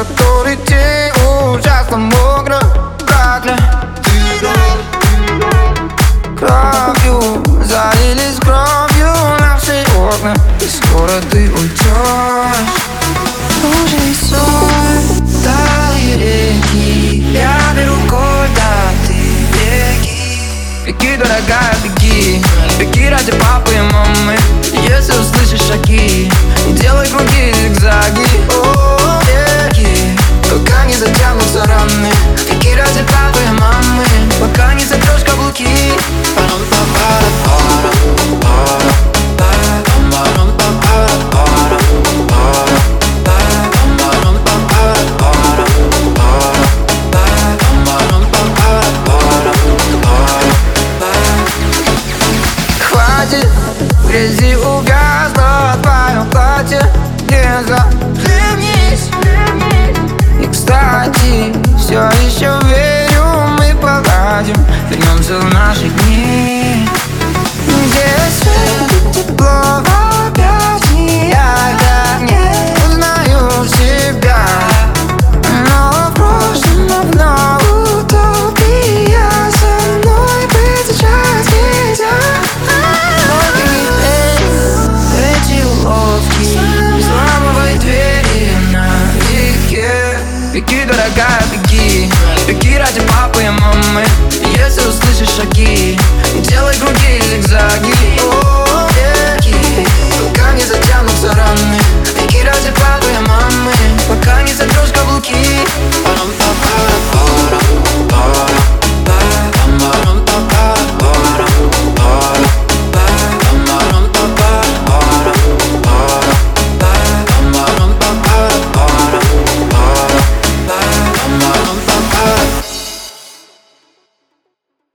который день ужасно мокро Прокля Кровью залились кровью наши окна И скоро ты уйдешь Уже сон, талые реки. Я беру куда ты беги. Беги, дорогая, беги. Беги ради папы и мамы Хватит в грязи увязло твое платье. Не захлебнись И, кстати, все еще верю, мы поладим. Вернемся в наши дни. Где свет, Беги, дорогая, беги. Беги ради папы и мамы. Если услышишь шаги Делай круги и зигзаги О, беги. Пока не затянутся раны. Беги ради папы и мамы. Пока не затрешь каблуки.